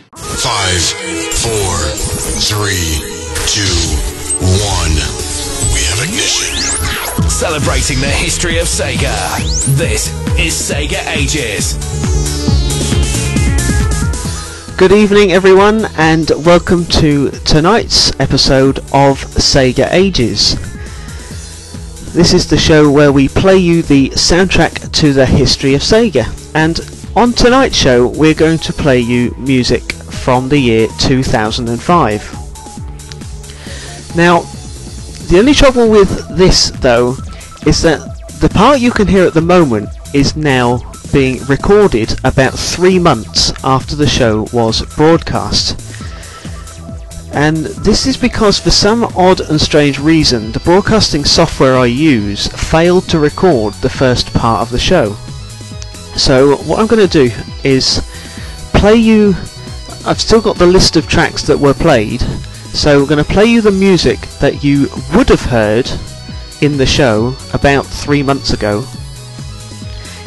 Five, four, three, two, one. We have ignition. Celebrating the history of Sega. This is Sega Ages. Good evening, everyone, and welcome to tonight's episode of Sega Ages. This is the show where we play you the soundtrack to the history of Sega, and on tonight's show, we're going to play you music from the year 2005. Now, the only trouble with this, though, is that the part you can hear at the moment is now being recorded about three months after the show was broadcast. And this is because for some odd and strange reason, the broadcasting software I use failed to record the first part of the show. So what I'm going to do is play you. I've still got the list of tracks that were played, so we're going to play you the music that you would have heard in the show about three months ago,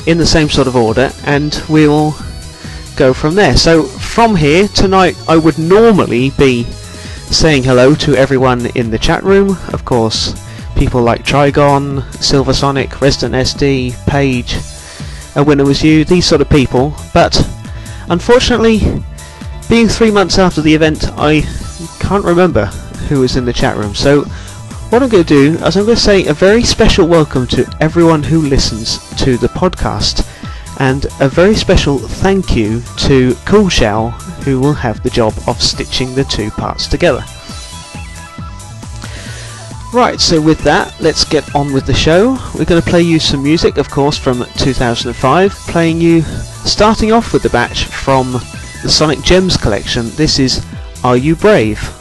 in the same sort of order, and we'll go from there. So from here tonight, I would normally be saying hello to everyone in the chat room. Of course, people like Trigon, Silver Sonic, Resident SD, Paige when it was you, these sort of people. But unfortunately, being three months after the event, I can't remember who was in the chat room. So what I'm going to do is I'm going to say a very special welcome to everyone who listens to the podcast and a very special thank you to Cool Shell who will have the job of stitching the two parts together. Right, so with that, let's get on with the show. We're going to play you some music, of course, from 2005, playing you, starting off with the batch from the Sonic Gems collection. This is Are You Brave?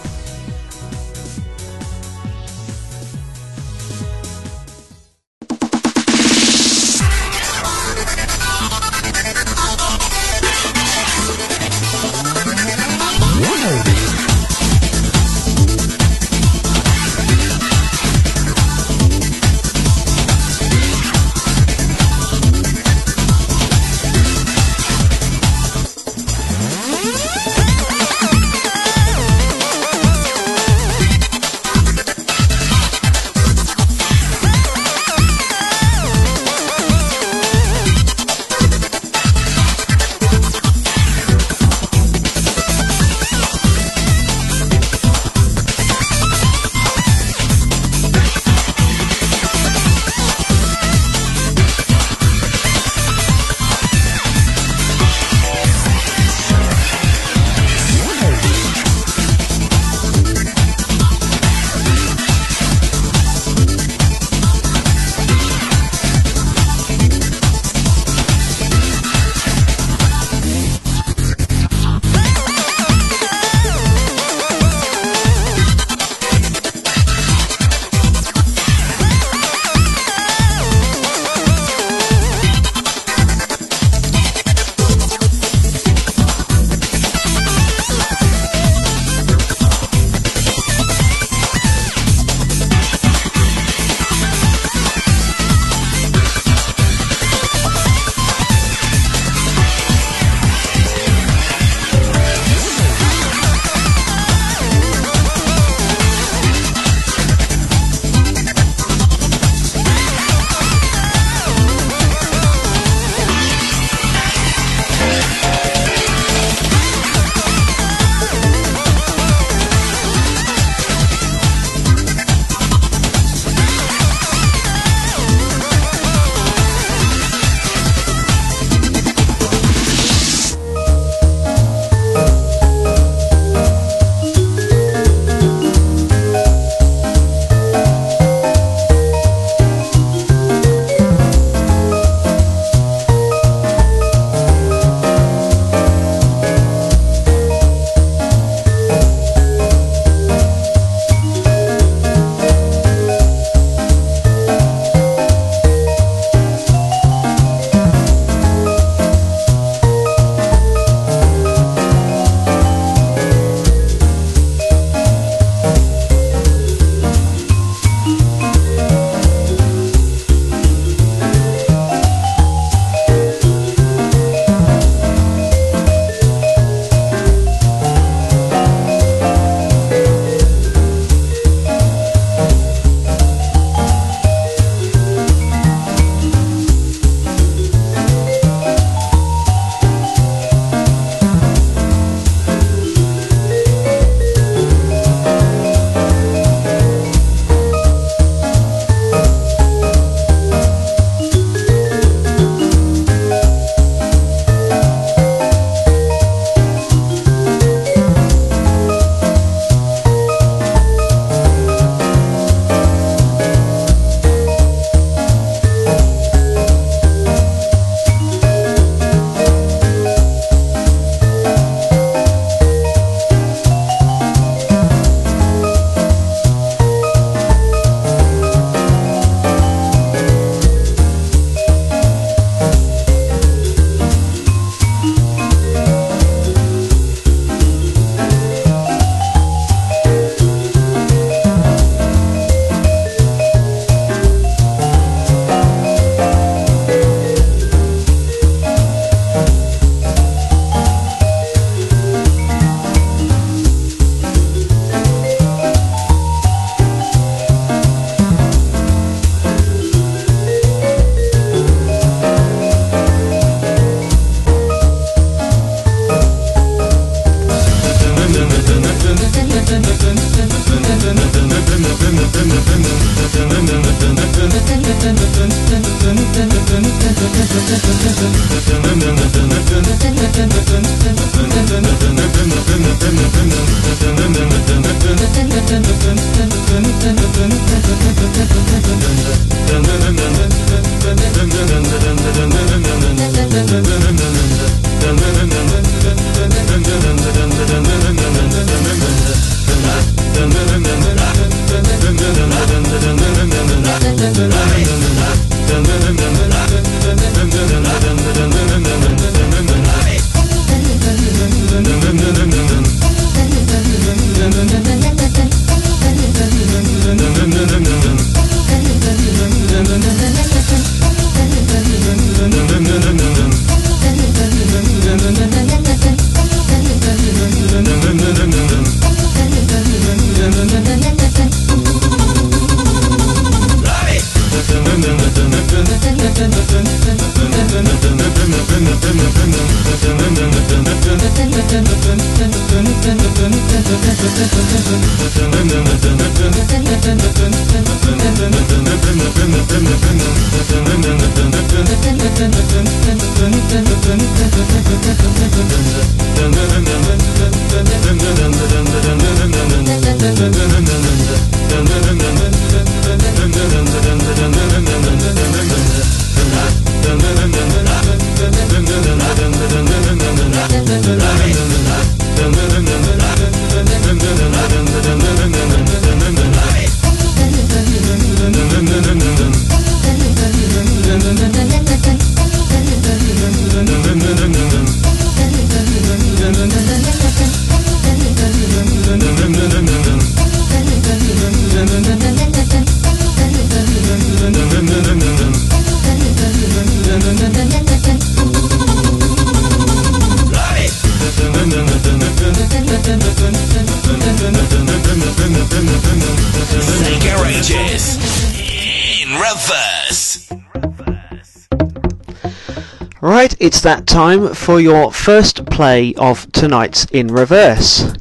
That time for your first play of tonight's In Reverse.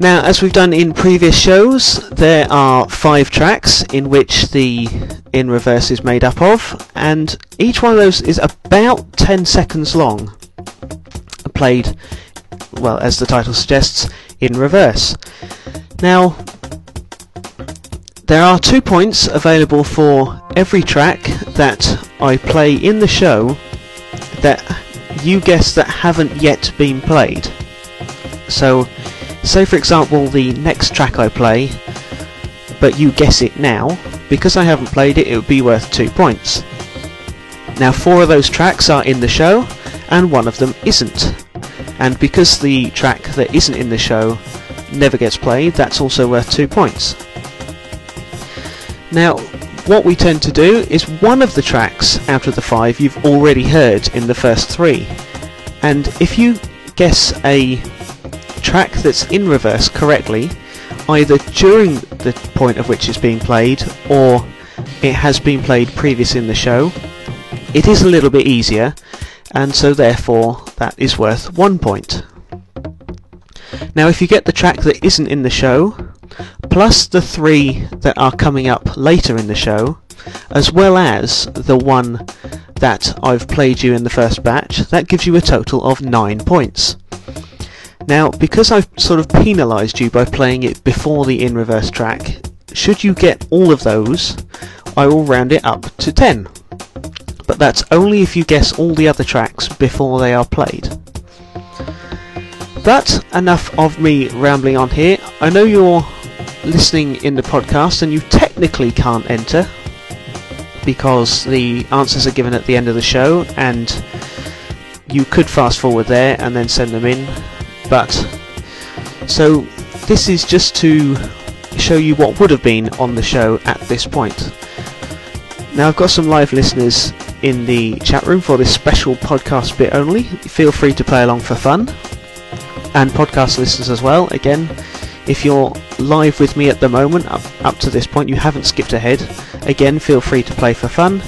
Now, as we've done in previous shows, there are five tracks in which the In Reverse is made up of, and each one of those is about 10 seconds long, played, well, as the title suggests, in reverse. Now, there are two points available for every track that I play in the show that you guess that haven't yet been played. So, say for example the next track I play, but you guess it now, because I haven't played it, it would be worth two points. Now, four of those tracks are in the show, and one of them isn't. And because the track that isn't in the show never gets played, that's also worth two points. Now, what we tend to do is one of the tracks out of the five you've already heard in the first three. And if you guess a track that's in reverse correctly, either during the point of which it's being played or it has been played previous in the show, it is a little bit easier, and so therefore that is worth one point. Now, if you get the track that isn't in the show, plus the three that are coming up later in the show, as well as the one that I've played you in the first batch, that gives you a total of nine points. Now, because I've sort of penalised you by playing it before the in reverse track, should you get all of those, I will round it up to 10. But that's only if you guess all the other tracks before they are played. But enough of me rambling on here. I know you're listening in the podcast and you technically can't enter because the answers are given at the end of the show and you could fast forward there and then send them in. But so this is just to show you what would have been on the show at this point. Now I've got some live listeners in the chat room for this special podcast bit only. Feel free to play along for fun and podcast listeners as well. Again, if you're live with me at the moment, up, up to this point, you haven't skipped ahead. Again, feel free to play for fun.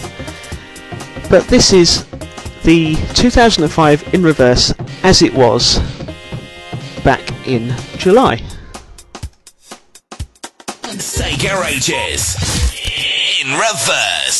But this is the 2005 in reverse as it was back in July. Sega Rages in reverse.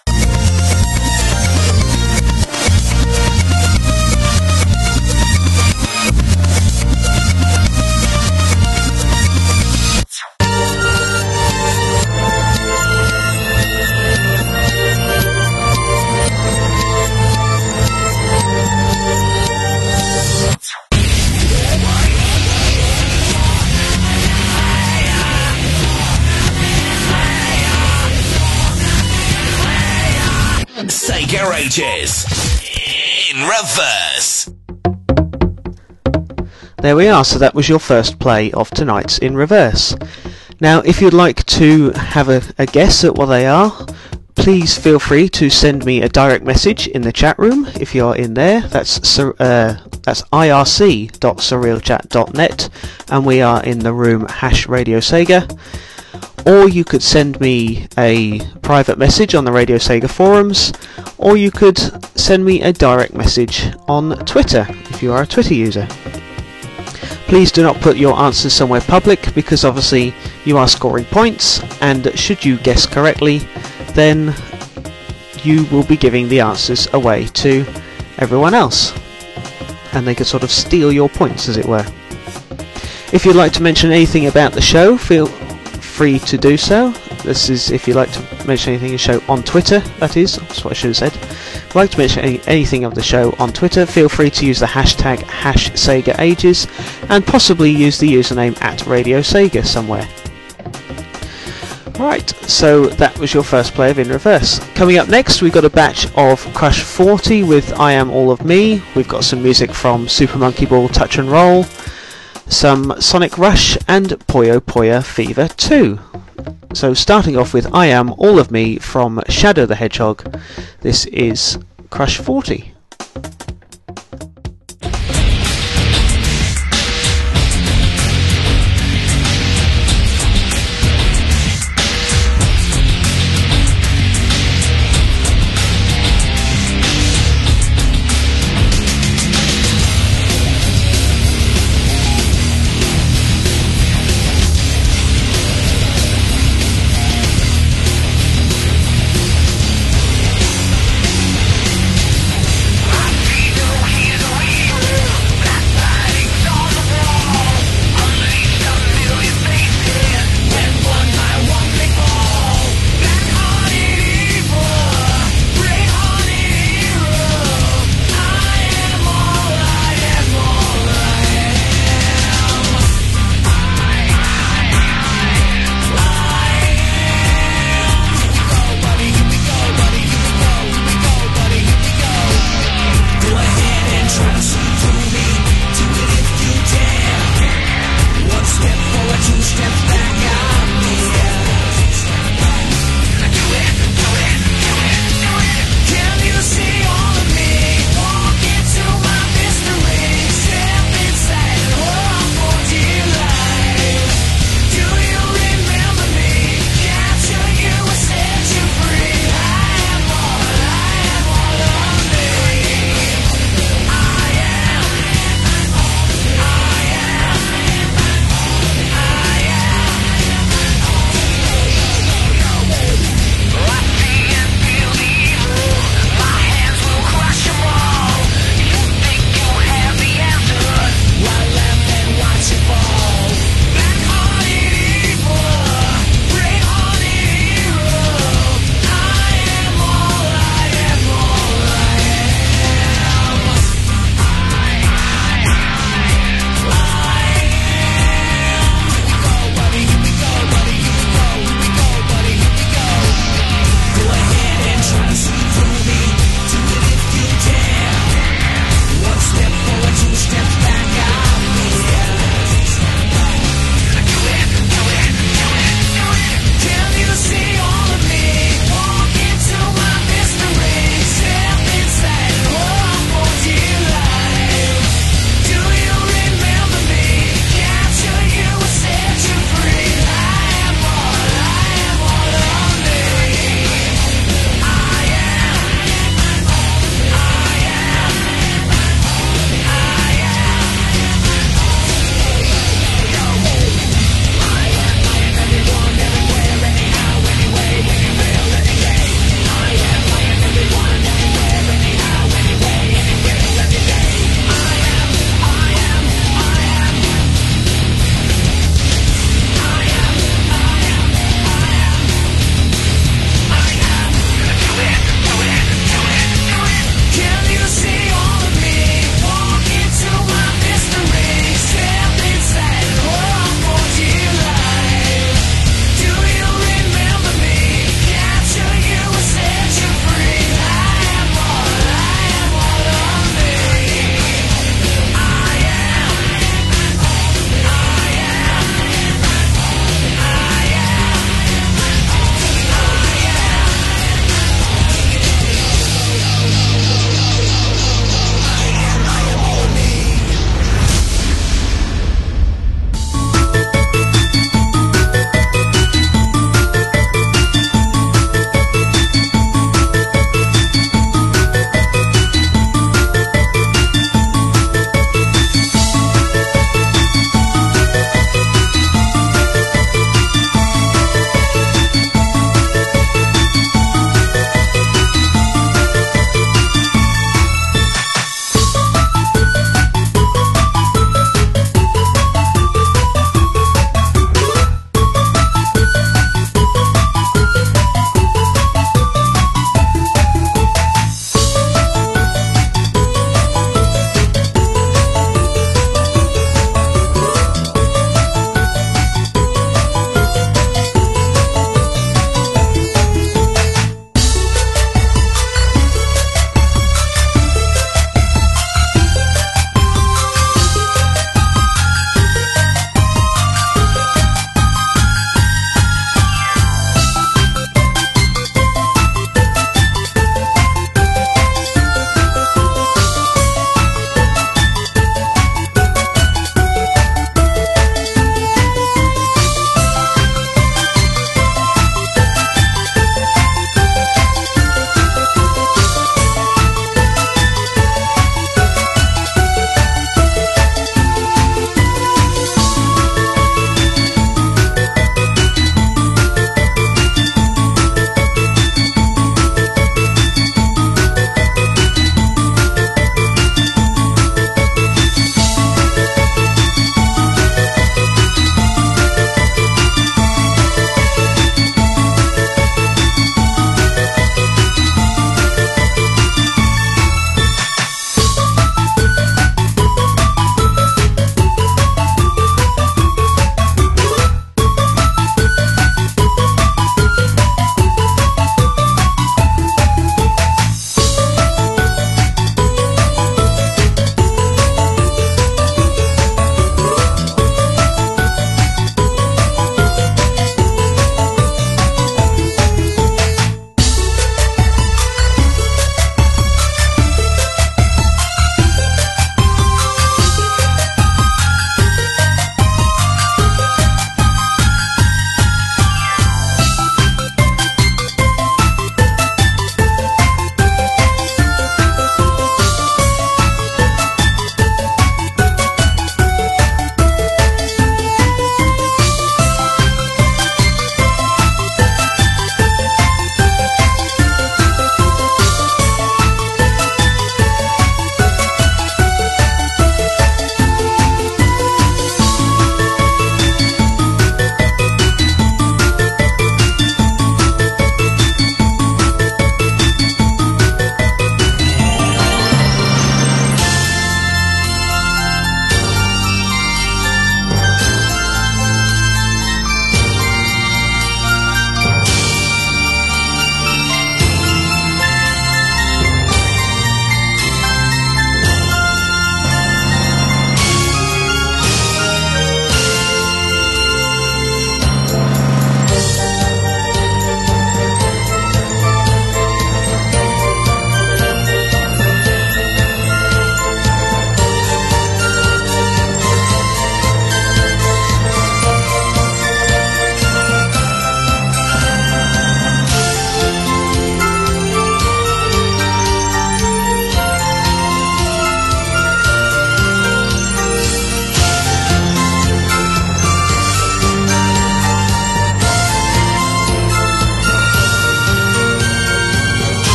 Sega Ages in reverse. There we are, so that was your first play of tonight's in reverse. Now, if you'd like to have a, a guess at what they are, please feel free to send me a direct message in the chat room if you're in there. That's uh, that's irc.surrealchat.net, and we are in the room hash Radio Sega. Or you could send me a private message on the Radio Sega forums, or you could send me a direct message on Twitter if you are a Twitter user. Please do not put your answers somewhere public because obviously you are scoring points, and should you guess correctly, then you will be giving the answers away to everyone else. And they could sort of steal your points, as it were. If you'd like to mention anything about the show, feel free to do so. This is if you'd like to mention anything in the show on Twitter, that is, that's what I should have said. If you'd like to mention any, anything of the show on Twitter, feel free to use the hashtag hash Sega Ages and possibly use the username at Radio Sega somewhere. Right, so that was your first play of In Reverse. Coming up next, we've got a batch of Crush 40 with I Am All of Me. We've got some music from Super Monkey Ball Touch and Roll, some Sonic Rush, and Puyo Puyo Fever 2. So, starting off with I Am All of Me from Shadow the Hedgehog, this is Crush 40.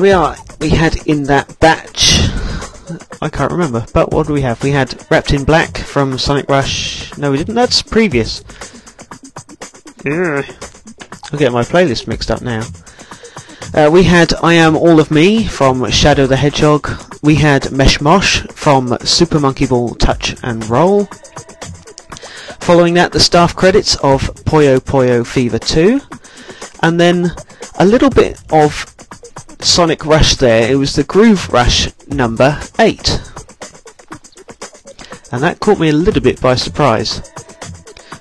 We are. We had in that batch. I can't remember, but what do we have? We had Wrapped in Black from Sonic Rush. No, we didn't. That's previous. Yeah. I'll get my playlist mixed up now. Uh, we had I Am All of Me from Shadow the Hedgehog. We had Mesh Mosh from Super Monkey Ball Touch and Roll. Following that, the staff credits of Puyo Puyo Fever 2. And then a little bit of Sonic Rush there. It was the Groove Rush number 8. And that caught me a little bit by surprise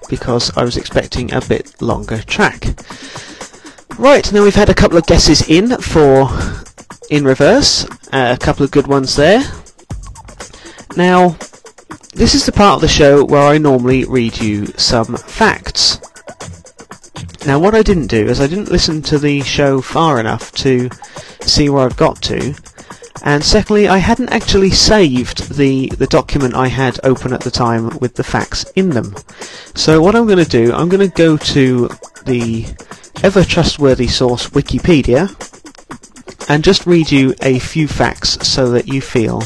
because I was expecting a bit longer track. Right, now we've had a couple of guesses in for In Reverse, uh, a couple of good ones there. Now, this is the part of the show where I normally read you some facts. Now, what I didn't do is I didn't listen to the show far enough to see where I've got to, and secondly, I hadn't actually saved the, the document I had open at the time with the facts in them. So what I'm going to do, I'm going to go to the ever trustworthy source Wikipedia and just read you a few facts so that you feel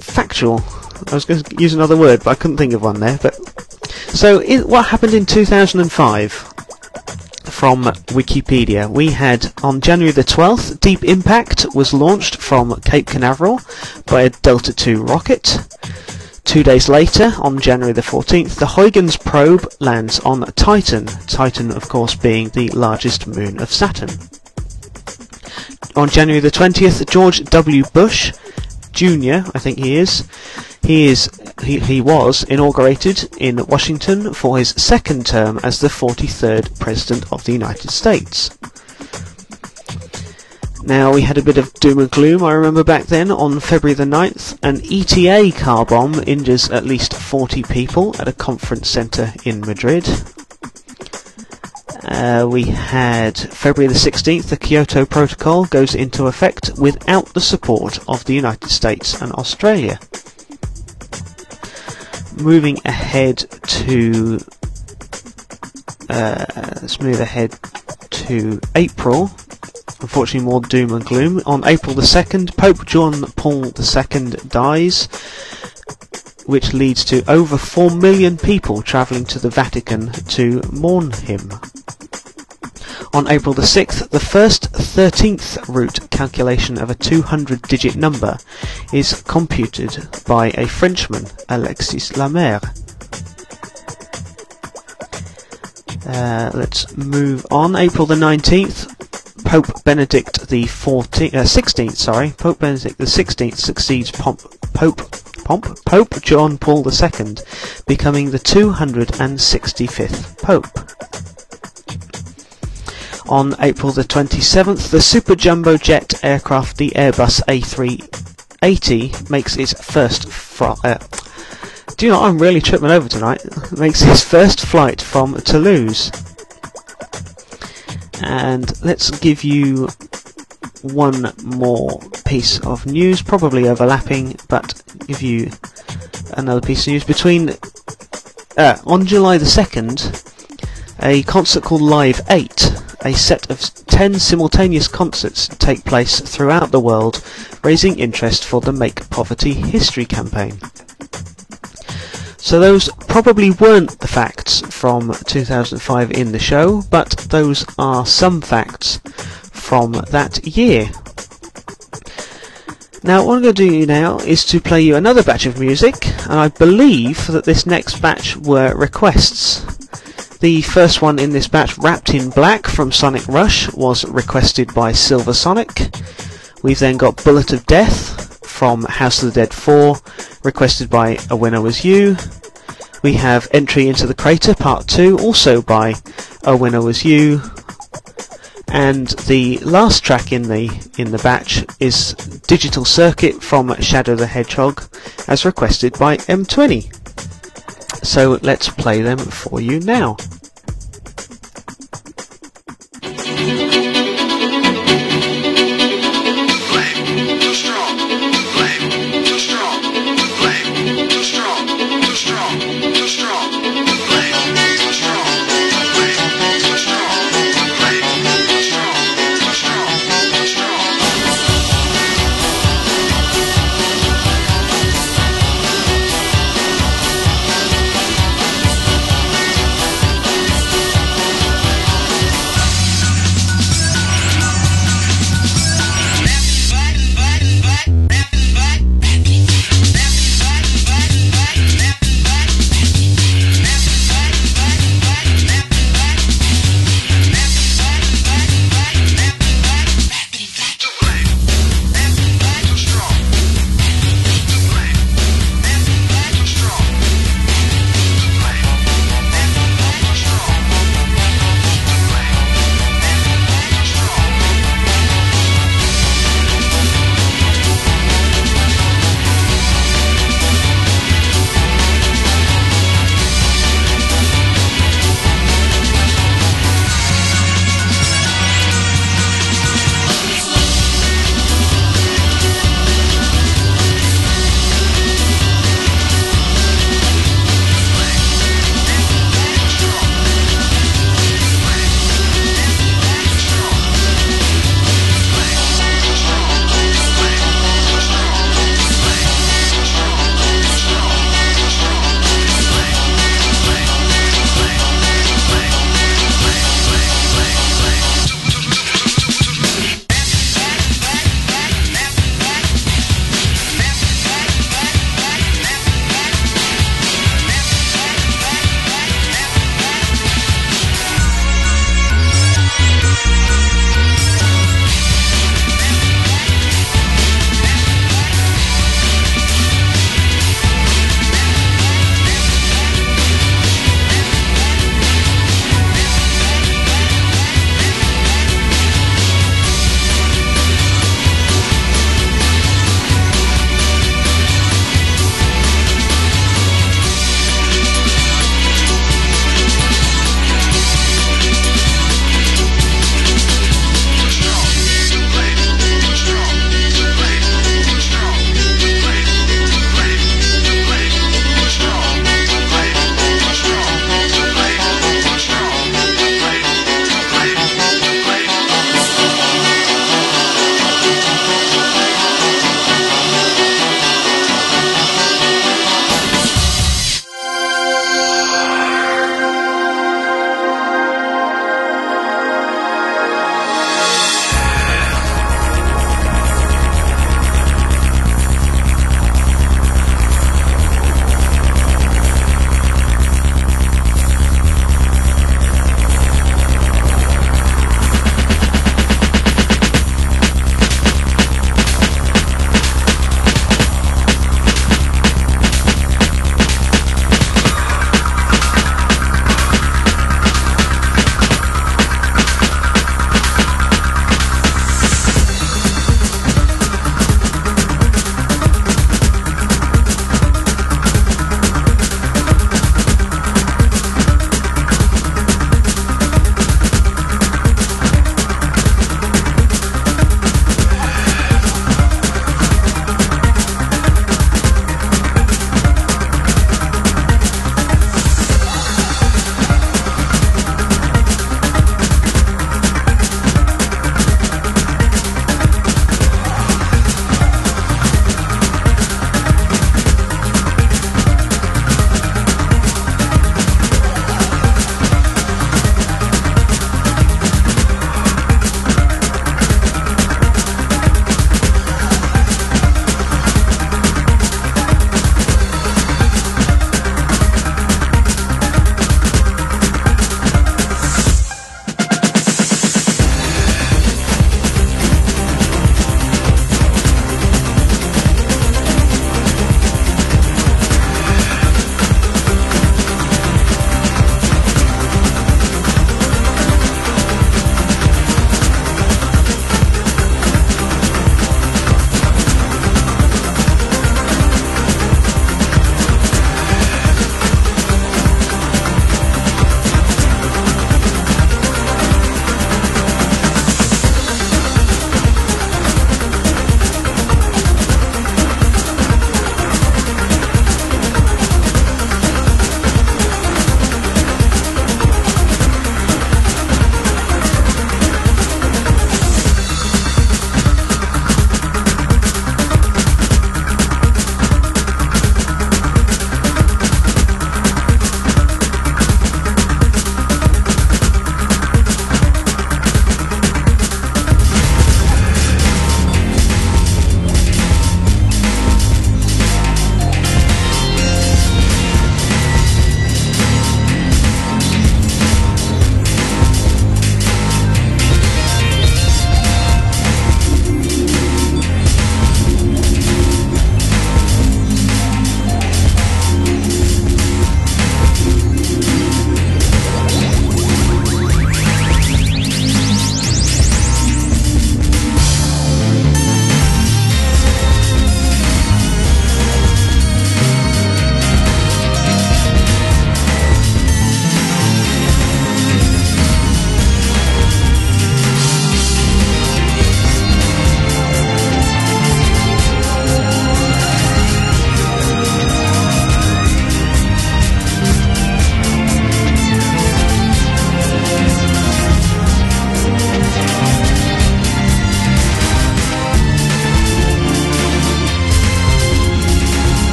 factual. I was going to use another word, but I couldn't think of one there. But so, what happened in 2005? From Wikipedia, we had on January the 12th, Deep Impact was launched from Cape Canaveral by a Delta II rocket. Two days later, on January the 14th, the Huygens probe lands on Titan, Titan of course being the largest moon of Saturn. On January the 20th, George W. Bush Jr., I think he is, he is he, he was inaugurated in Washington for his second term as the 43rd President of the United States. Now, we had a bit of doom and gloom, I remember back then, on February the 9th. An ETA car bomb injures at least 40 people at a conference centre in Madrid. Uh, we had February the 16th, the Kyoto Protocol goes into effect without the support of the United States and Australia. Moving ahead to. Uh, let's move ahead to April unfortunately more doom and gloom. On April the 2nd, Pope John Paul II dies, which leads to over 4 million people travelling to the Vatican to mourn him. On April the 6th, the first 13th root calculation of a 200 digit number is computed by a Frenchman, Alexis Lemaire. Uh, let's move on. April the 19th, Pope Benedict the 14th, uh, 16th, sorry, Pope Benedict the 16th succeeds Pomp, Pope Pomp, Pope John Paul II, becoming the 265th Pope. On April the 27th, the super jumbo jet aircraft, the Airbus A380, makes its first fr- uh, do you know, I'm really tripping over tonight. Makes its first flight from Toulouse and let's give you one more piece of news, probably overlapping, but give you another piece of news. Between uh, on July the second, a concert called Live Eight, a set of ten simultaneous concerts take place throughout the world, raising interest for the Make Poverty History campaign. So those probably weren't the facts from 2005 in the show, but those are some facts from that year. Now what I'm going to do now is to play you another batch of music, and I believe that this next batch were requests. The first one in this batch, Wrapped in Black from Sonic Rush, was requested by Silver Sonic. We've then got Bullet of Death from House of the Dead 4, requested by A Winner Was You. We have Entry into the Crater Part 2, also by A Winner Was You. And the last track in the in the batch is Digital Circuit from Shadow the Hedgehog, as requested by M20. So let's play them for you now. Sega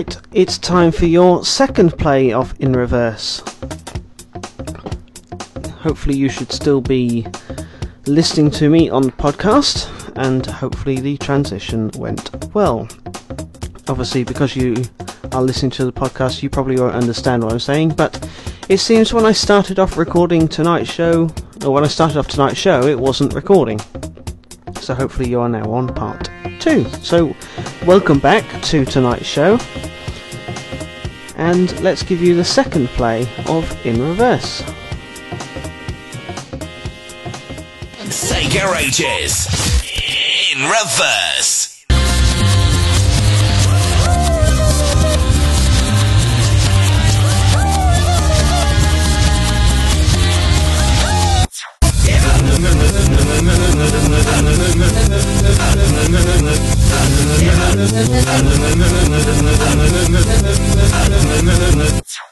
Right, it's time for your second play of In Reverse. Hopefully, you should still be listening to me on the podcast, and hopefully, the transition went well. Obviously, because you are listening to the podcast, you probably won't understand what I'm saying, but it seems when I started off recording tonight's show, or when I started off tonight's show, it wasn't recording. So, hopefully, you are now on part two. So, welcome back to tonight's show. And let's give you the second play of In Reverse. Sega Ages in reverse. Ciao.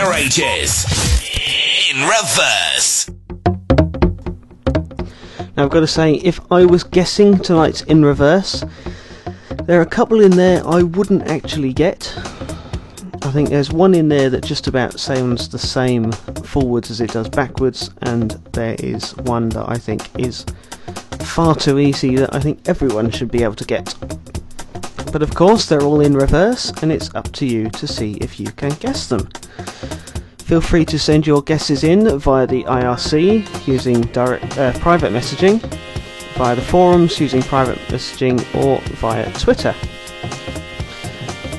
Sega Ages in reverse. Now I've got to say, if I was guessing tonight's in reverse, there are a couple in there I wouldn't actually get. I think there's one in there that just about sounds the same forwards as it does backwards, and there is one that I think is far too easy that I think everyone should be able to get. But of course, they're all in reverse, and it's up to you to see if you can guess them. Feel free to send your guesses in via the IRC using direct, uh, private messaging, via the forums using private messaging, or via Twitter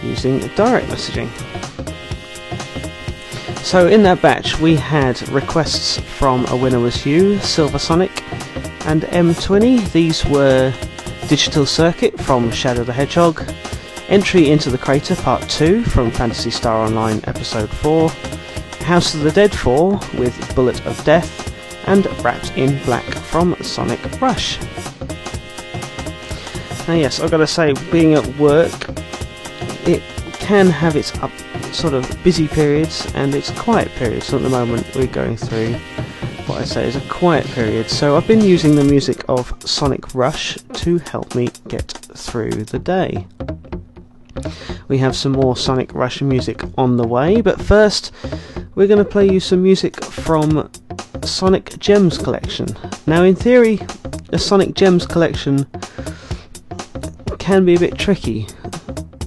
using direct messaging. So in that batch, we had requests from A Winner Was You, Silver Sonic, and M20. These were Digital Circuit from Shadow the Hedgehog, Entry into the Crater Part 2 from Phantasy Star Online Episode 4, House of the Dead 4 with Bullet of Death, and Wrapped in Black from Sonic Rush. Now, yes, I've got to say, being at work, it can have its up, sort of busy periods and its quiet periods. So at the moment, we're going through what I say is a quiet period. So I've been using the music of Sonic Rush to help me get through the day. We have some more Sonic Rush music on the way, but first we're going to play you some music from Sonic Gems collection. Now, in theory, a Sonic Gems collection can be a bit tricky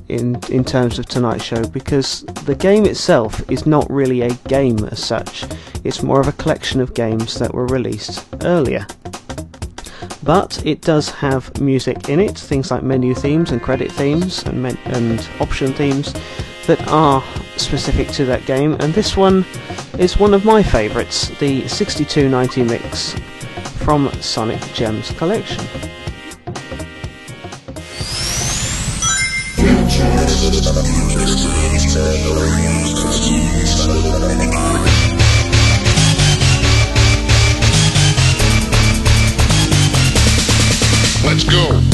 in in terms of tonight's show because the game itself is not really a game as such. It's more of a collection of games that were released earlier. But it does have music in it, things like menu themes and credit themes and men- and option themes that are specific to that game. And this one is one of my favourites, the 6290 mix from Sonic Gems collection. Let's go.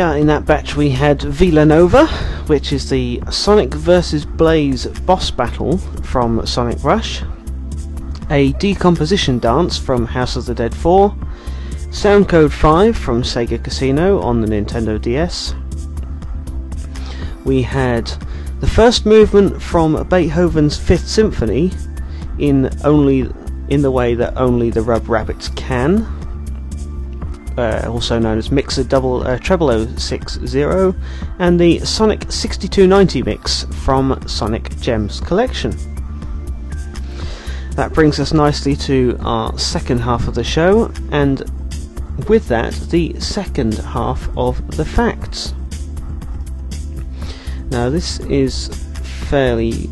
Are. In that batch, we had Vela-Nova, which is the Sonic vs. Blaze boss battle from Sonic Rush, a decomposition dance from House of the Dead 4, Sound Code 5 from Sega Casino on the Nintendo DS. We had the first movement from Beethoven's Fifth Symphony in only in the way that only the Rub Rabbits can, uh, also known as Mixer Double uh, Treble 60, and the Sonic 6290 mix from Sonic Gems Collection. That brings us nicely to our second half of the show, and with that, the second half of the facts. Now, this is fairly,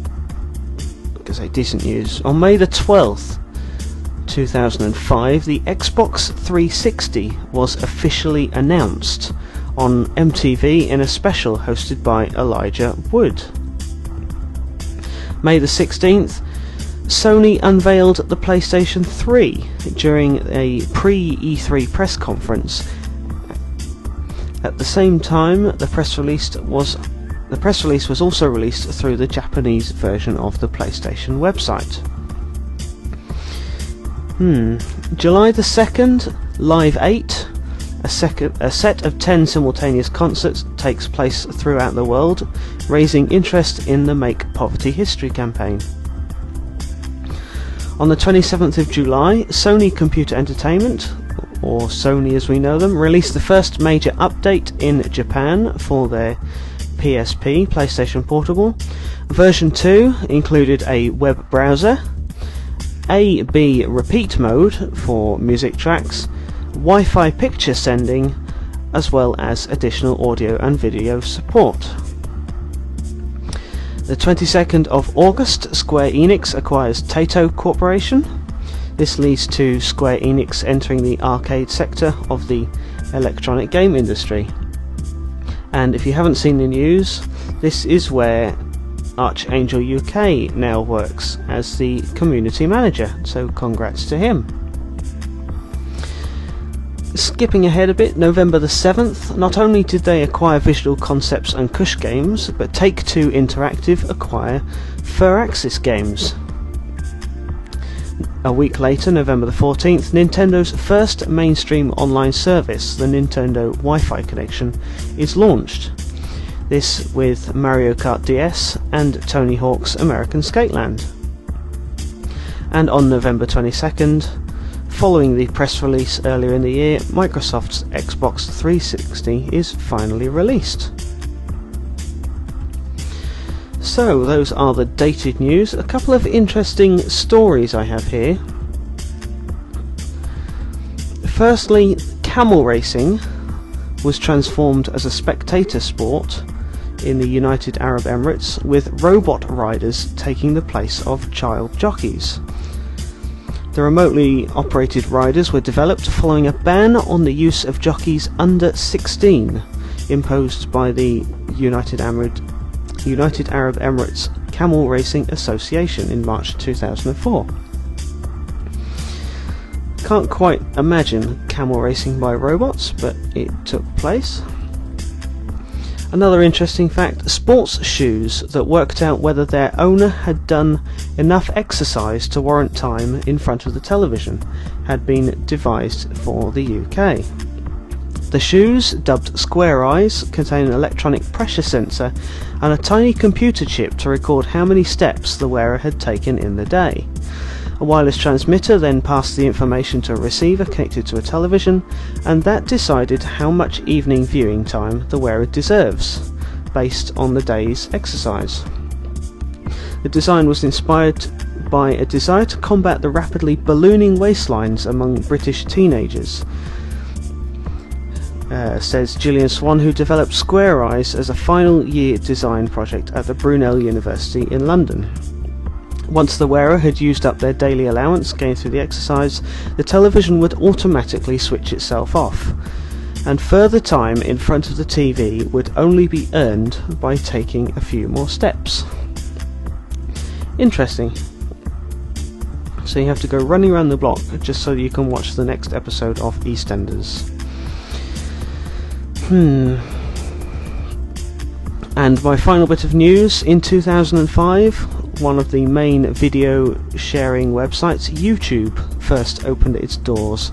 I say, decent news. On May the 12th, 2005, the Xbox 360 was officially announced on MTV in a special hosted by Elijah Wood. May the 16th, Sony unveiled the PlayStation 3 during a pre E3 press conference. At the same time, the press release was the press release was also released through the Japanese version of the PlayStation website. Hmm. July the 2nd, Live 8, a, sec- a set of 10 simultaneous concerts takes place throughout the world, raising interest in the Make Poverty History campaign. On the 27th of July, Sony Computer Entertainment, or Sony as we know them, released the first major update in Japan for their PSP, PlayStation Portable. Version 2 included a web browser, A-B repeat mode for music tracks, Wi-Fi picture sending, as well as additional audio and video support. The 22nd of August, Square Enix acquires Taito Corporation. This leads to Square Enix entering the arcade sector of the electronic game industry. And if you haven't seen the news, this is where Archangel UK now works as the community manager, so congrats to him. Skipping ahead a bit, November the 7th, not only did they acquire Visual Concepts and Kush Games, but Take Two Interactive acquire Firaxis Games. A week later, November the 14th, Nintendo's first mainstream online service, the Nintendo Wi Fi connection, is launched. This with Mario Kart DS and Tony Hawk's American Skateland. And on November 22nd, Following the press release earlier in the year, Microsoft's Xbox 360 is finally released. So, those are the dated news. A couple of interesting stories I have here. Firstly, camel racing was transformed as a spectator sport in the United Arab Emirates, with robot riders taking the place of child jockeys. The remotely operated riders were developed following a ban on the use of jockeys under 16 imposed by the United Arab, United Arab Emirates Camel Racing Association in March 2004. Can't quite imagine camel racing by robots, but it took place. Another interesting fact sports shoes that worked out whether their owner had done enough exercise to warrant time in front of the television had been devised for the UK. The shoes, dubbed Square Eyes, contain an electronic pressure sensor and a tiny computer chip to record how many steps the wearer had taken in the day. A wireless transmitter then passed the information to a receiver connected to a television, and that decided how much evening viewing time the wearer deserves, based on the day's exercise. The design was inspired by a desire to combat the rapidly ballooning waistlines among British teenagers. Uh, says Gillian Swan, who developed Square Eyes as a final year design project at the Brunel University in London. Once the wearer had used up their daily allowance gained through the exercise, the television would automatically switch itself off, and further time in front of the TV would only be earned by taking a few more steps. Interesting. So you have to go running around the block just so you can watch the next episode of EastEnders. Hmm. And my final bit of news in 2005, one of the main video sharing websites, YouTube, first opened its doors,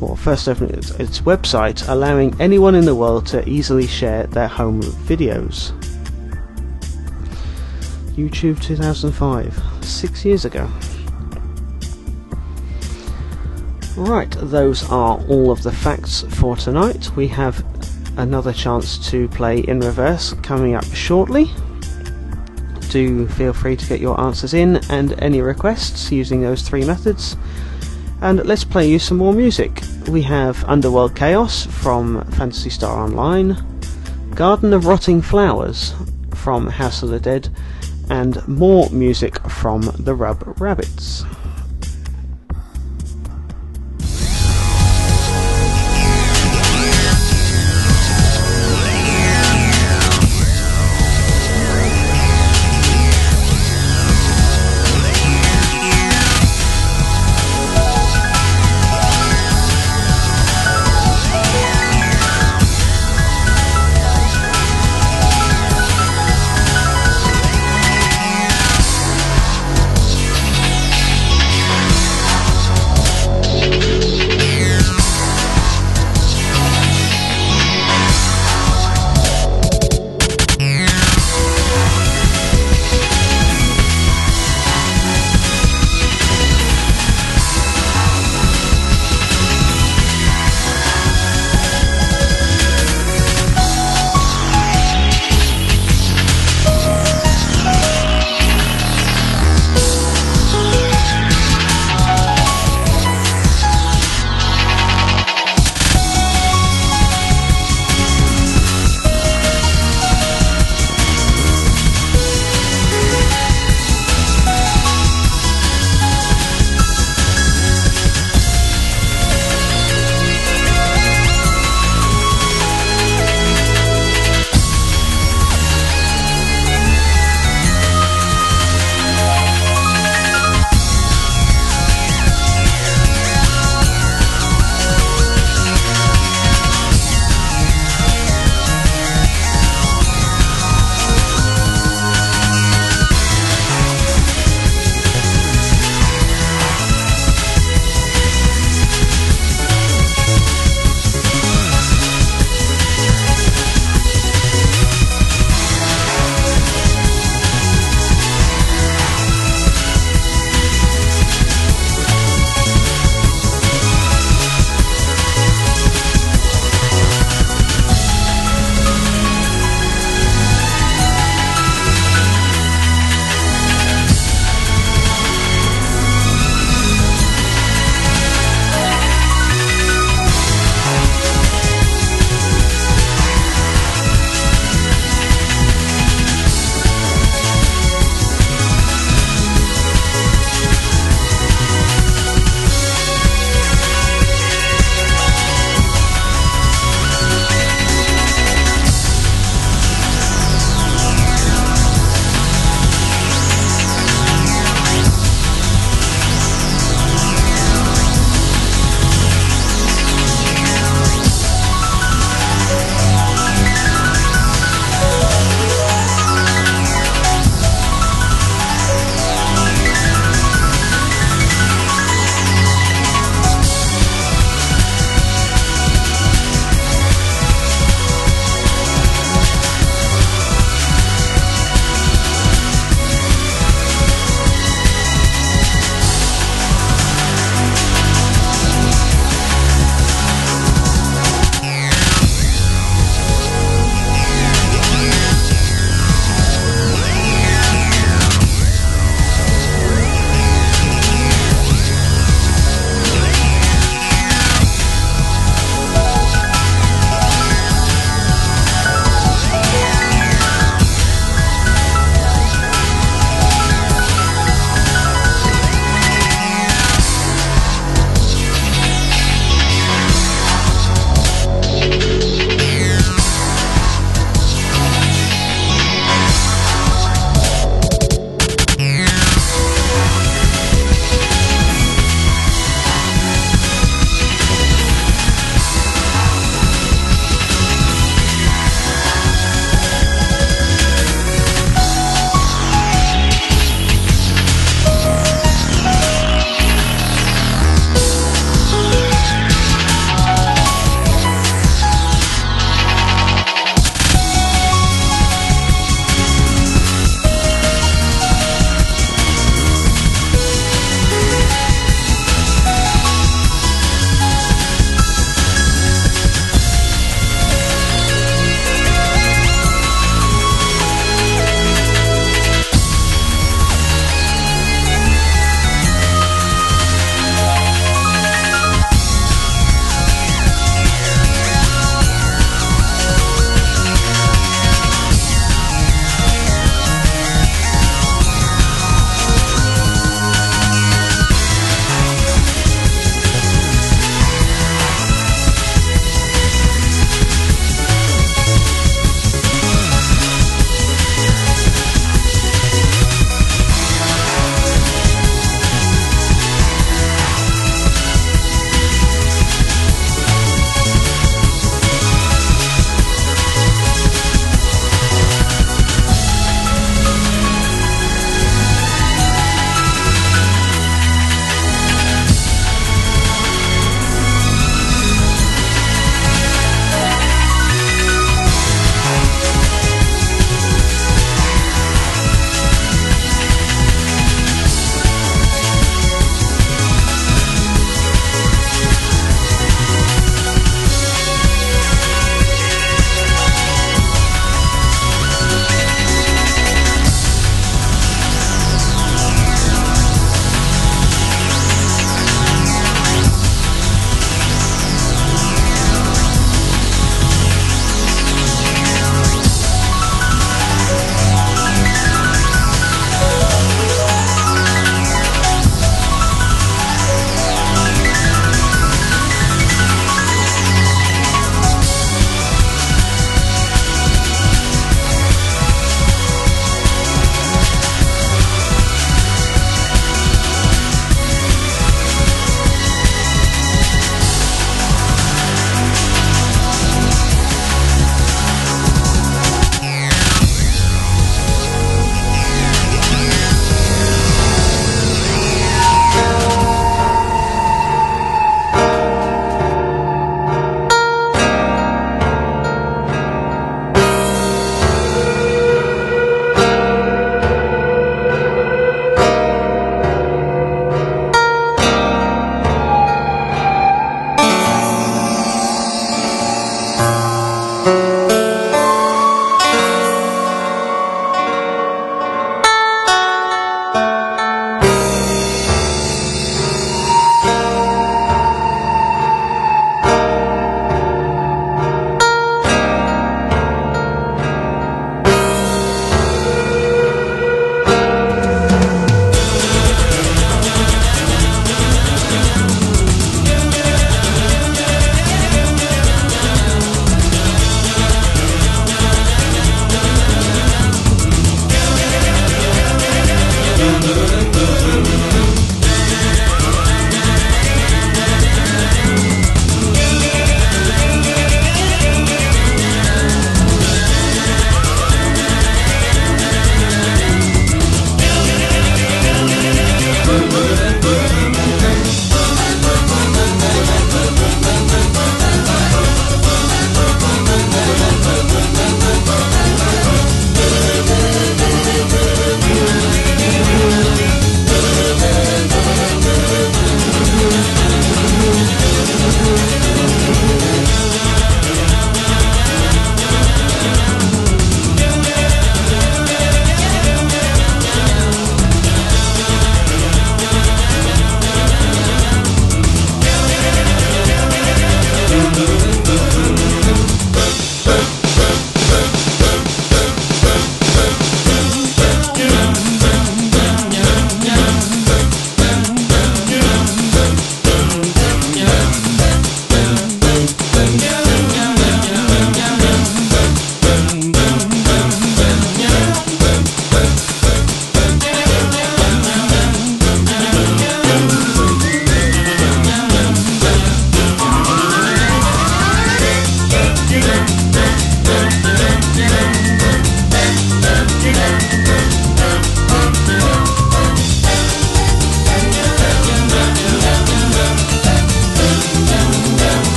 or first opened its, its website, allowing anyone in the world to easily share their home videos. YouTube 2005, six years ago. Right, those are all of the facts for tonight. We have another chance to play in reverse coming up shortly. Do feel free to get your answers in and any requests using those three methods. And let's play you some more music. We have Underworld Chaos from Phantasy Star Online, Garden of Rotting Flowers from House of the Dead, and more music from the Rub Rabbits.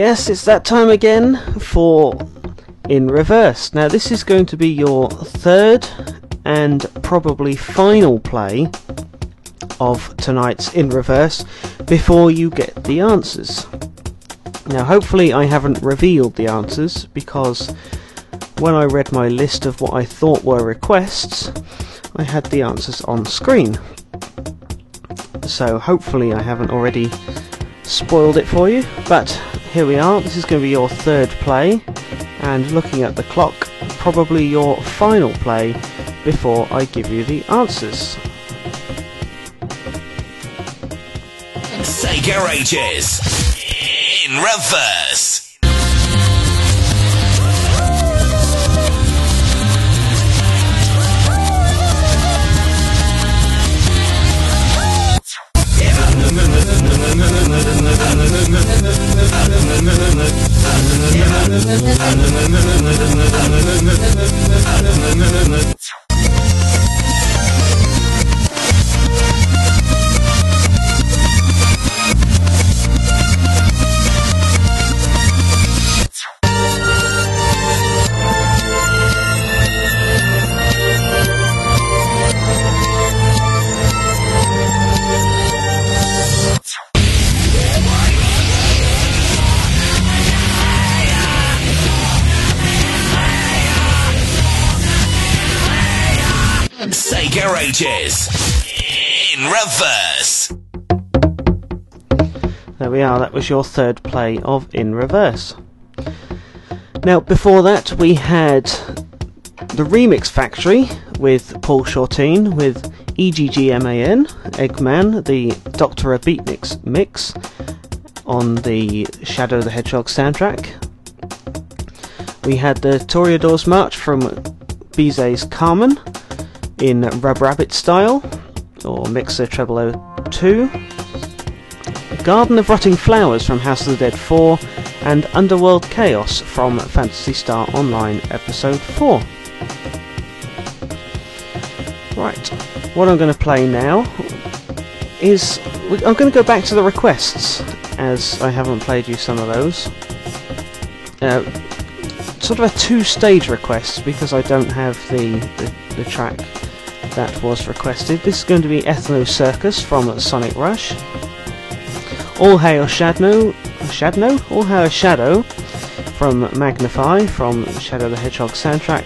Yes, it's that time again for In Reverse. Now, this is going to be your third and probably final play of tonight's In Reverse before you get the answers. Now, hopefully, I haven't revealed the answers because when I read my list of what I thought were requests, I had the answers on screen. So, hopefully, I haven't already spoiled it for you, but here we are. This is going to be your third play, and looking at the clock, probably your final play before I give you the answers. Sega Ages in reverse. There we are, that was your third play of In Reverse. Now, before that, we had the Remix Factory with Paul Shortino with EGGMAN, Eggman, the Doctor of Beatniks mix on the Shadow the Hedgehog soundtrack. We had the Toreador's March from Bizet's Carmen in Rub Rabbit style, or Mixer Treble 2. Garden of Rotting Flowers from House of the Dead 4, and Underworld Chaos from Phantasy Star Online Episode 4. Right, what I'm going to play now is. I'm going to go back to the requests, as I haven't played you some of those. Uh, sort of a two stage request because I don't have the, the, the track that was requested. This is going to be Ethno Circus from Sonic Rush. All Hail Shadno, Shadno? All Hail Shadow from Magna-Fi from Shadow the Hedgehog soundtrack.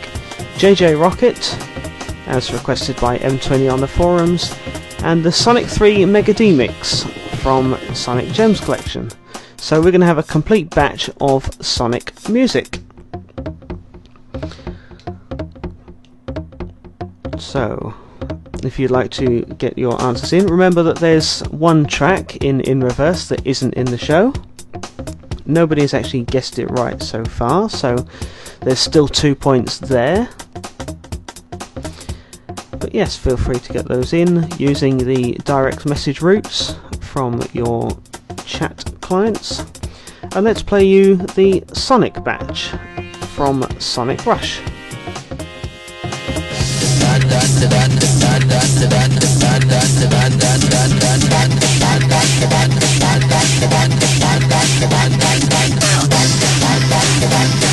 JJ Rocket, as requested by M20 on the forums. And the Sonic 3 Mega mix from Sonic Gems Collection. So we're going to have a complete batch of Sonic music. So, if you'd like to get your answers in. Remember that there's one track in In Reverse that isn't in the show. Nobody has actually guessed it right so far, so there's still two points there. But yes, feel free to get those in using the direct message routes from your chat clients. And let's play you the Sonic batch from Sonic Rush. Bye.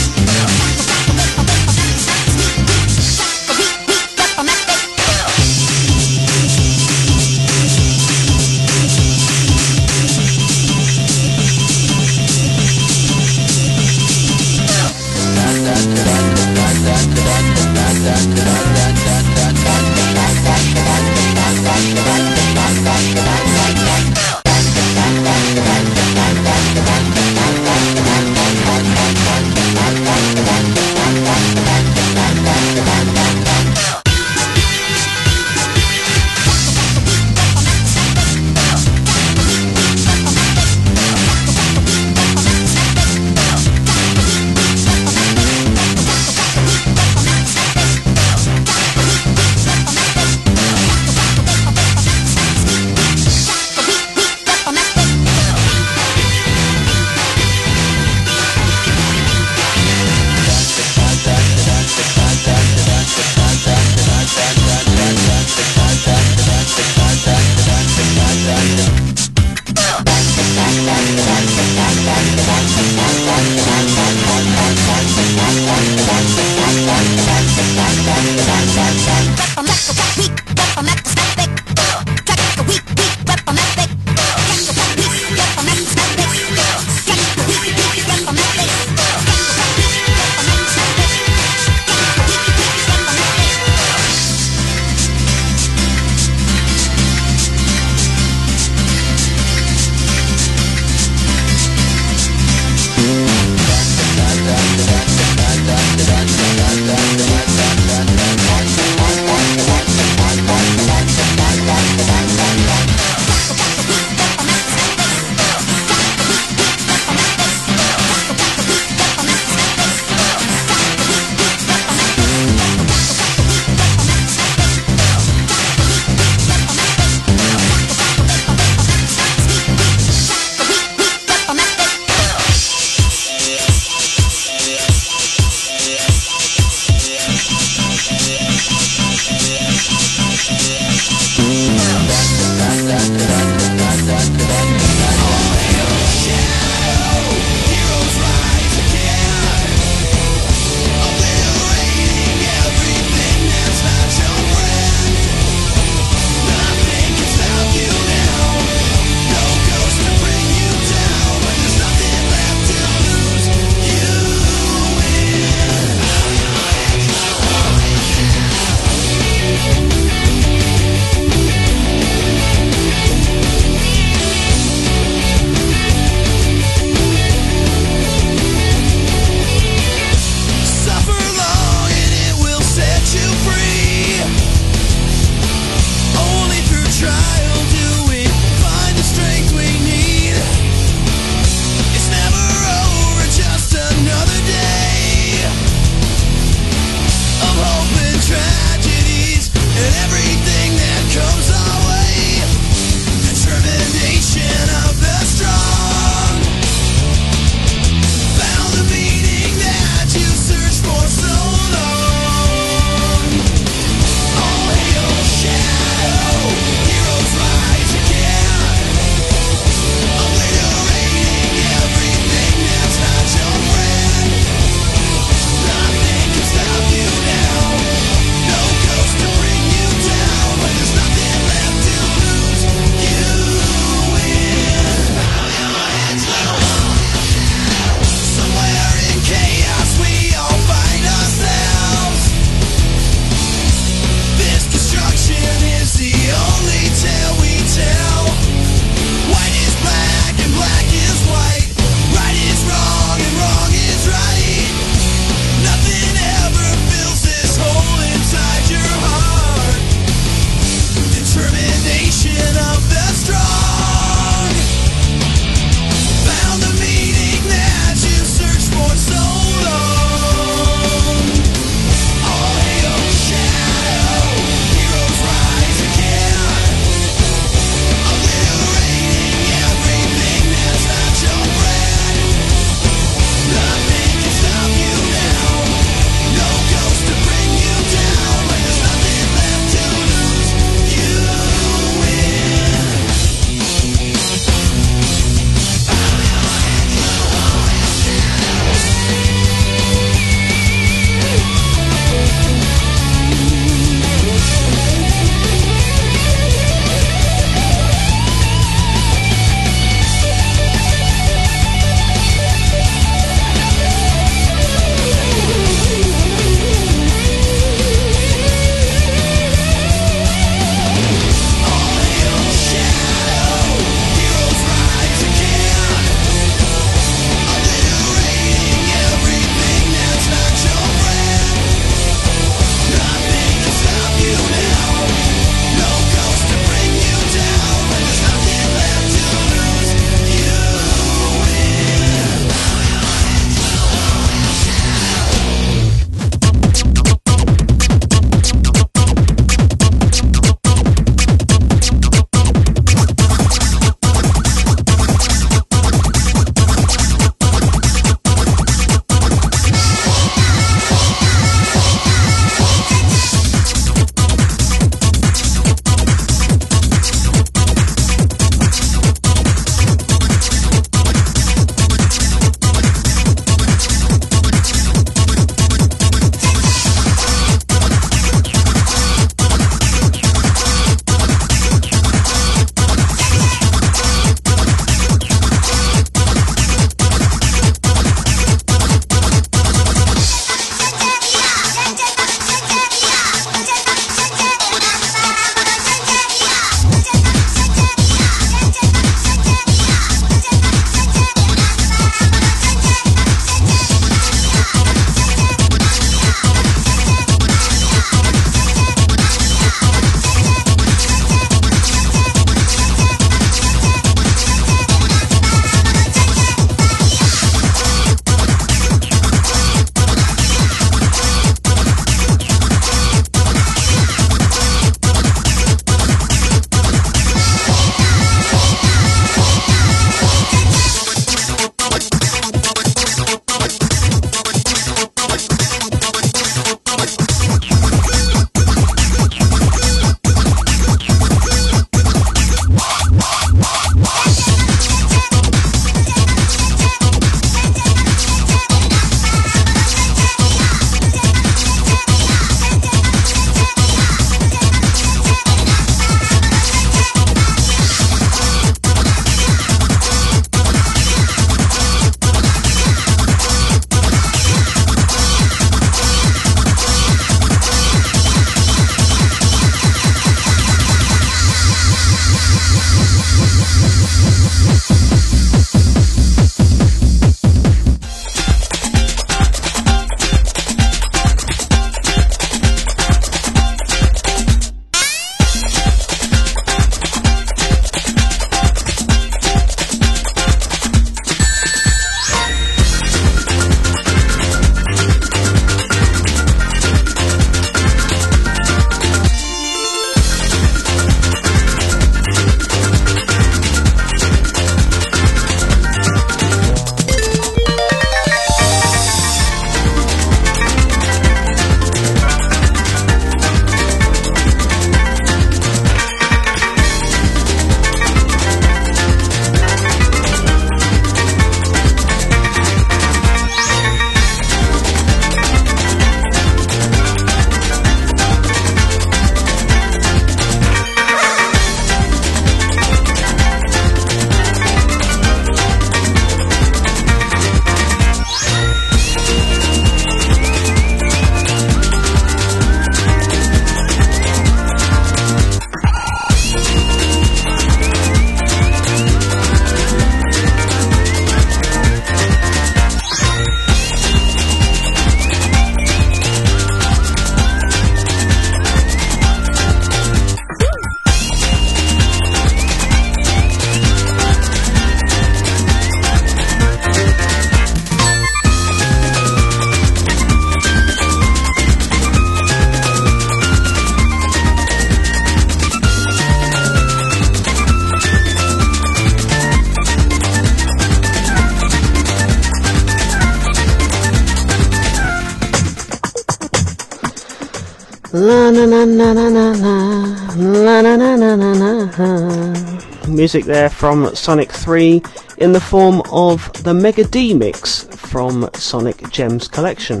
Music there from Sonic 3 in the form of the Mega D mix from Sonic Gems Collection.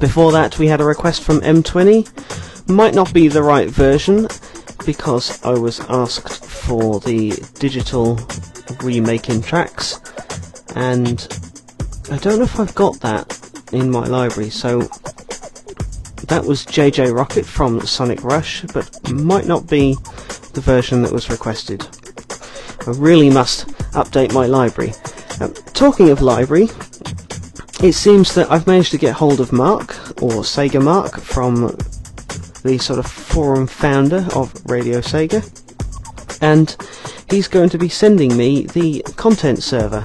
Before that, we had a request from M20. Might not be the right version because I was asked for the digital remaking tracks, and I don't know if I've got that in my library, so that was Jeh Jeh Rocket from Sonic Rush, but might not be the version that was requested. I really must update my library. Um, talking of library, it seems that I've managed to get hold of Mark, or Sega Mark, from the sort of forum founder of Radio Sega, and he's going to be sending me the content server.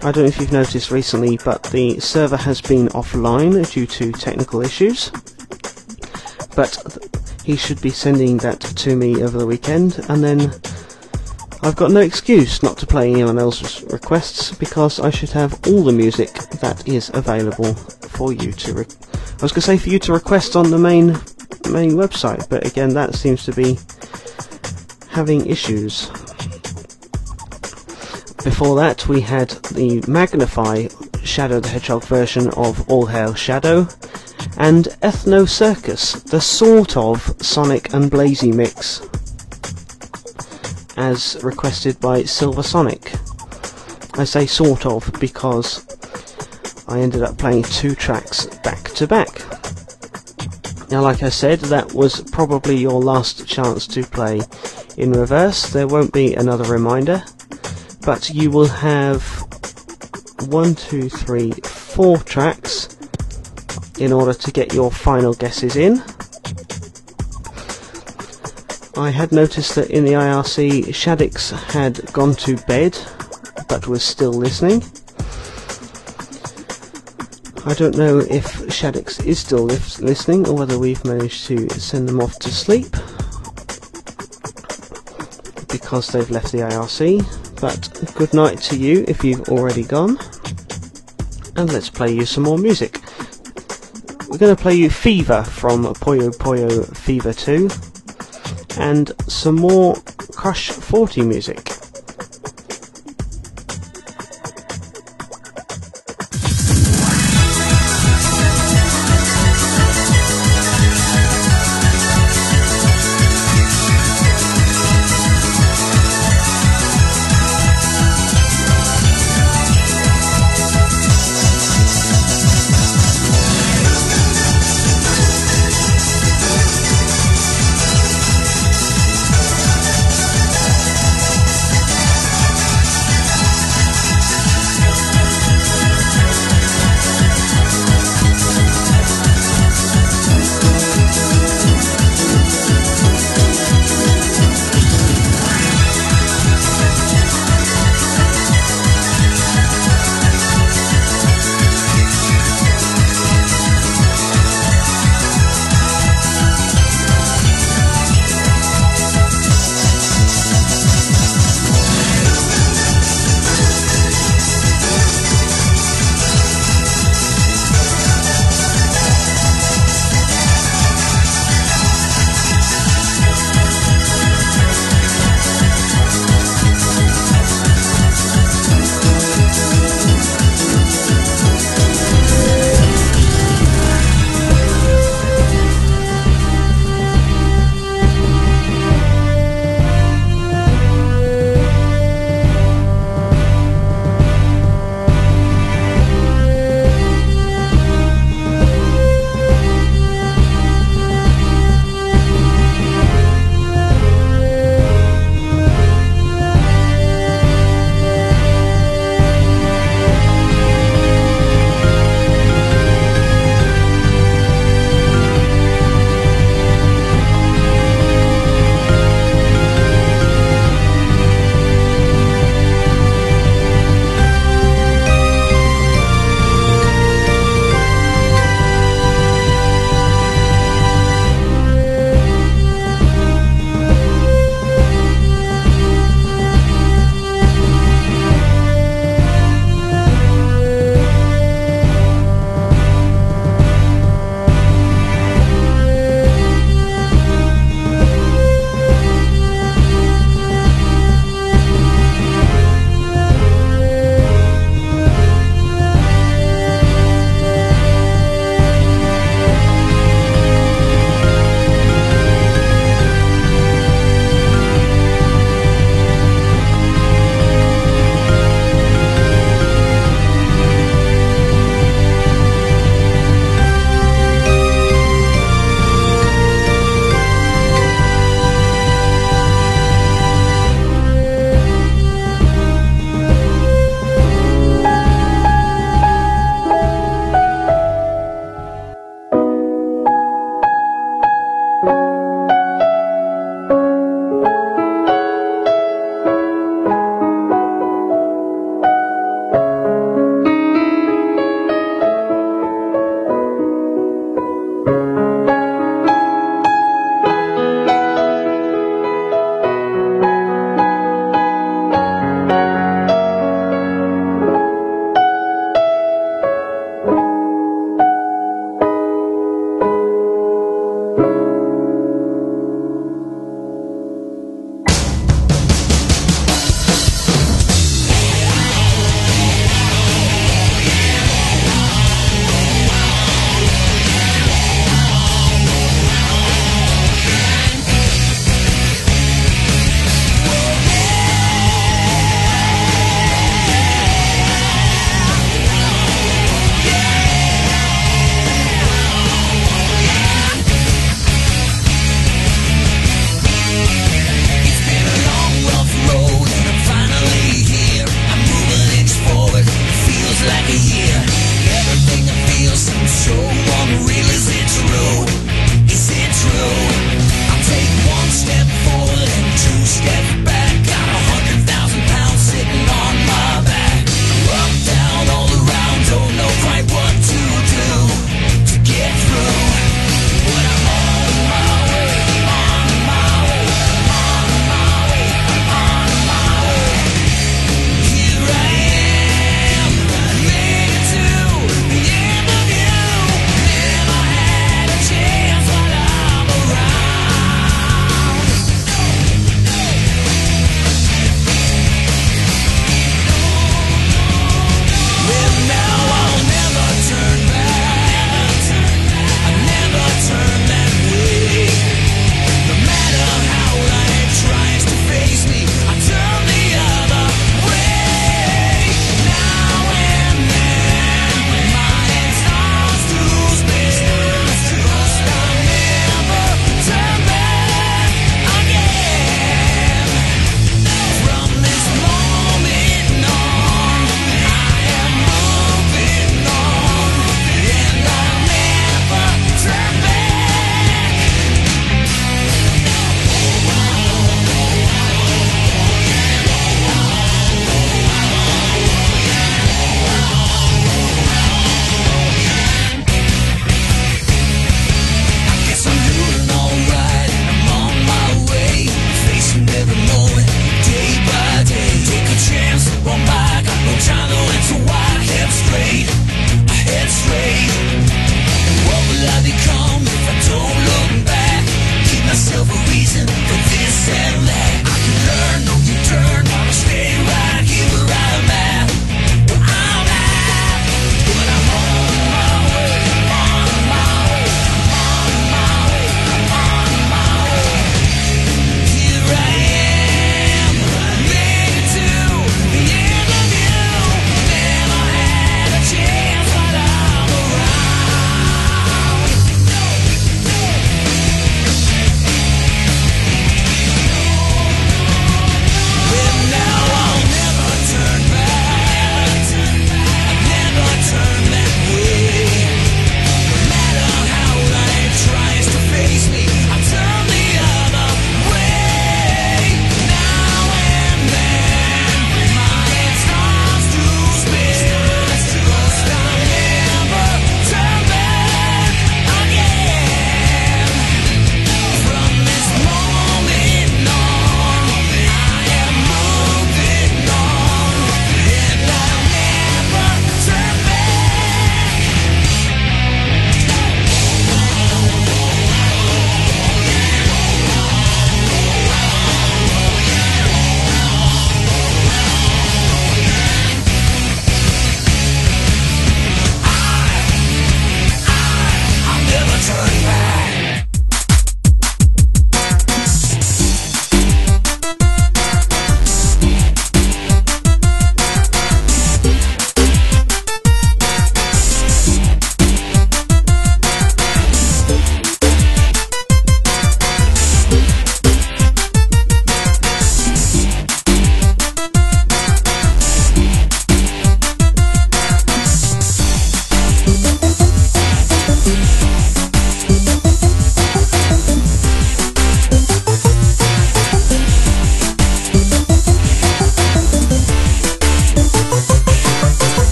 I don't know if you've noticed recently, but the server has been offline due to technical issues. But he should be sending that to me over the weekend, and then I've got no excuse not to play anyone else's requests because I should have all the music that is available for you to. Re- I was going to say for you to request on the main main website, but again that seems to be having issues. Before that, we had the Magna-Fi Shadow the Hedgehog version of All Hail Shadow, and Ethno Circus, the sort of Sonic and Blazy mix, as requested by Silver Sonic. I say sort of because I ended up playing two tracks back to back. Now, like I said, that was probably your last chance to play in reverse. There won't be another reminder, but you will have one, two, three, four tracks in order to get your final guesses in. I had noticed that in the IRC, Shaddix had gone to bed but was still listening. I don't know if Shaddix is still li- listening or whether we've managed to send them off to sleep because they've left the IRC. But good night to you if you've already gone. And let's play you some more music. We're going to play you Fever from Puyo Puyo Fever 2 and some more Crush 40 music.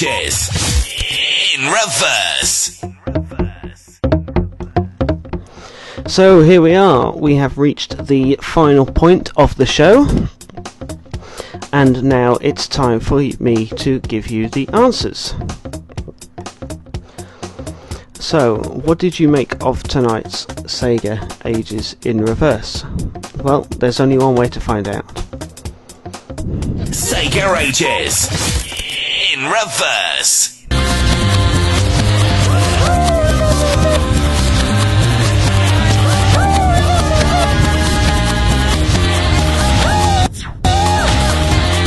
Garages in reverse. So here we are, we have reached the final point of the show, and now it's time for me to give you the answers. So, what did you make of tonight's Sega Ages in Reverse? Well, there's only one way to find out. Sega Ages in reverse.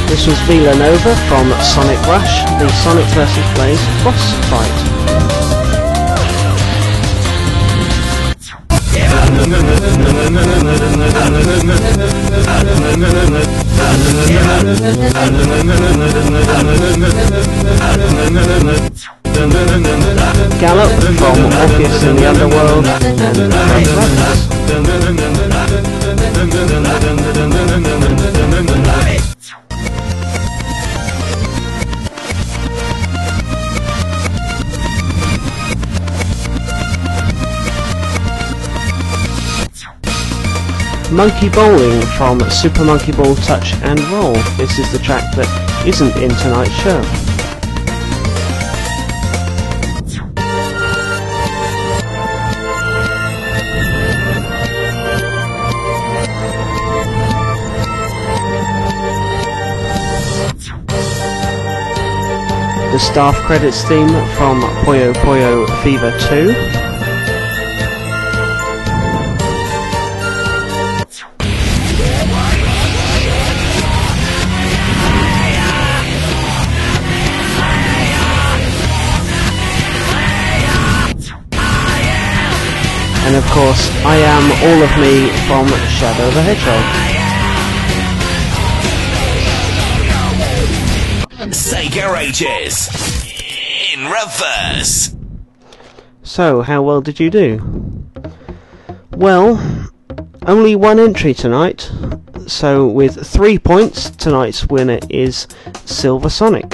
This was Vela-Nova from Sonic Rush, the Sonic vs. Blaze boss fight. Gallop from Orpheus in the Underworld. And Monkey Bowling from Super Monkey Ball Touch and Roll. This is the track that isn't in tonight's show. The staff credits theme from Puyo Puyo Fever 2. And of course I am all of me from Shadow the Hedgehog. Sega Ages in reverse. So, how well did you do? Well, only one entry tonight. So, with three points, tonight's winner is Silver Sonic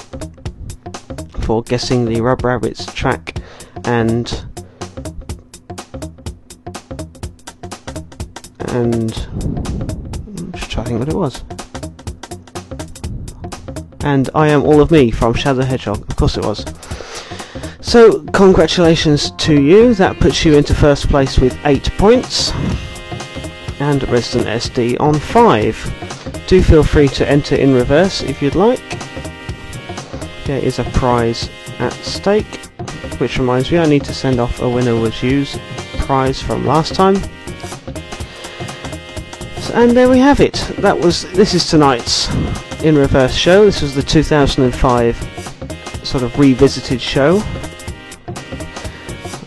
for guessing the Rub Rabbits track and and I'm just trying to think what it was. And I am all of me from Shadow Hedgehog. Of course it was. So congratulations to you. That puts you into first place with eight points, and Resident SD on five. Do feel free to enter in reverse if you'd like. There is a prize at stake, which reminds me I need to send off a winner was used prize from last time and there we have it. That was this is tonight's in reverse show. This was the 2005 sort of revisited show.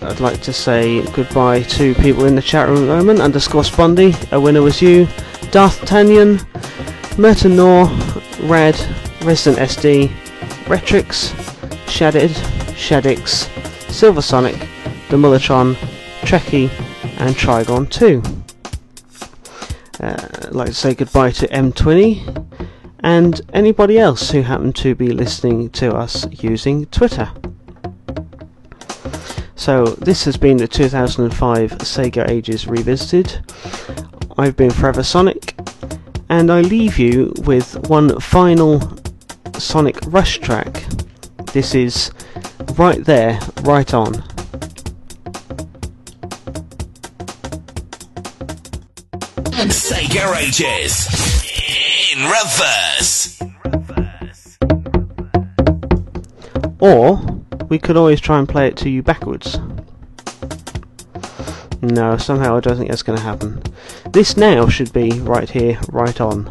I'd like to say goodbye to people in the chat room moment. Underscore Spondy, a winner was you. Darth Tanyan, Merton Rad, Resident SD, Retrix, Shadid, Shadix, Silver Sonic, the Mulletron, Trekkie, and Trigon 2. Uh, I'd like to say goodbye to M20 and anybody else who happened to be listening to us using Twitter. So, this has been the 2005 Sega Ages Revisited. I've been Forever Sonic, and I leave you with one final Sonic Rush track. This is right there, ride on. Sega ages in reverse. Or we could always try and play it to you backwards. No, somehow I don't think that's going to happen. This now should be right here, ride on.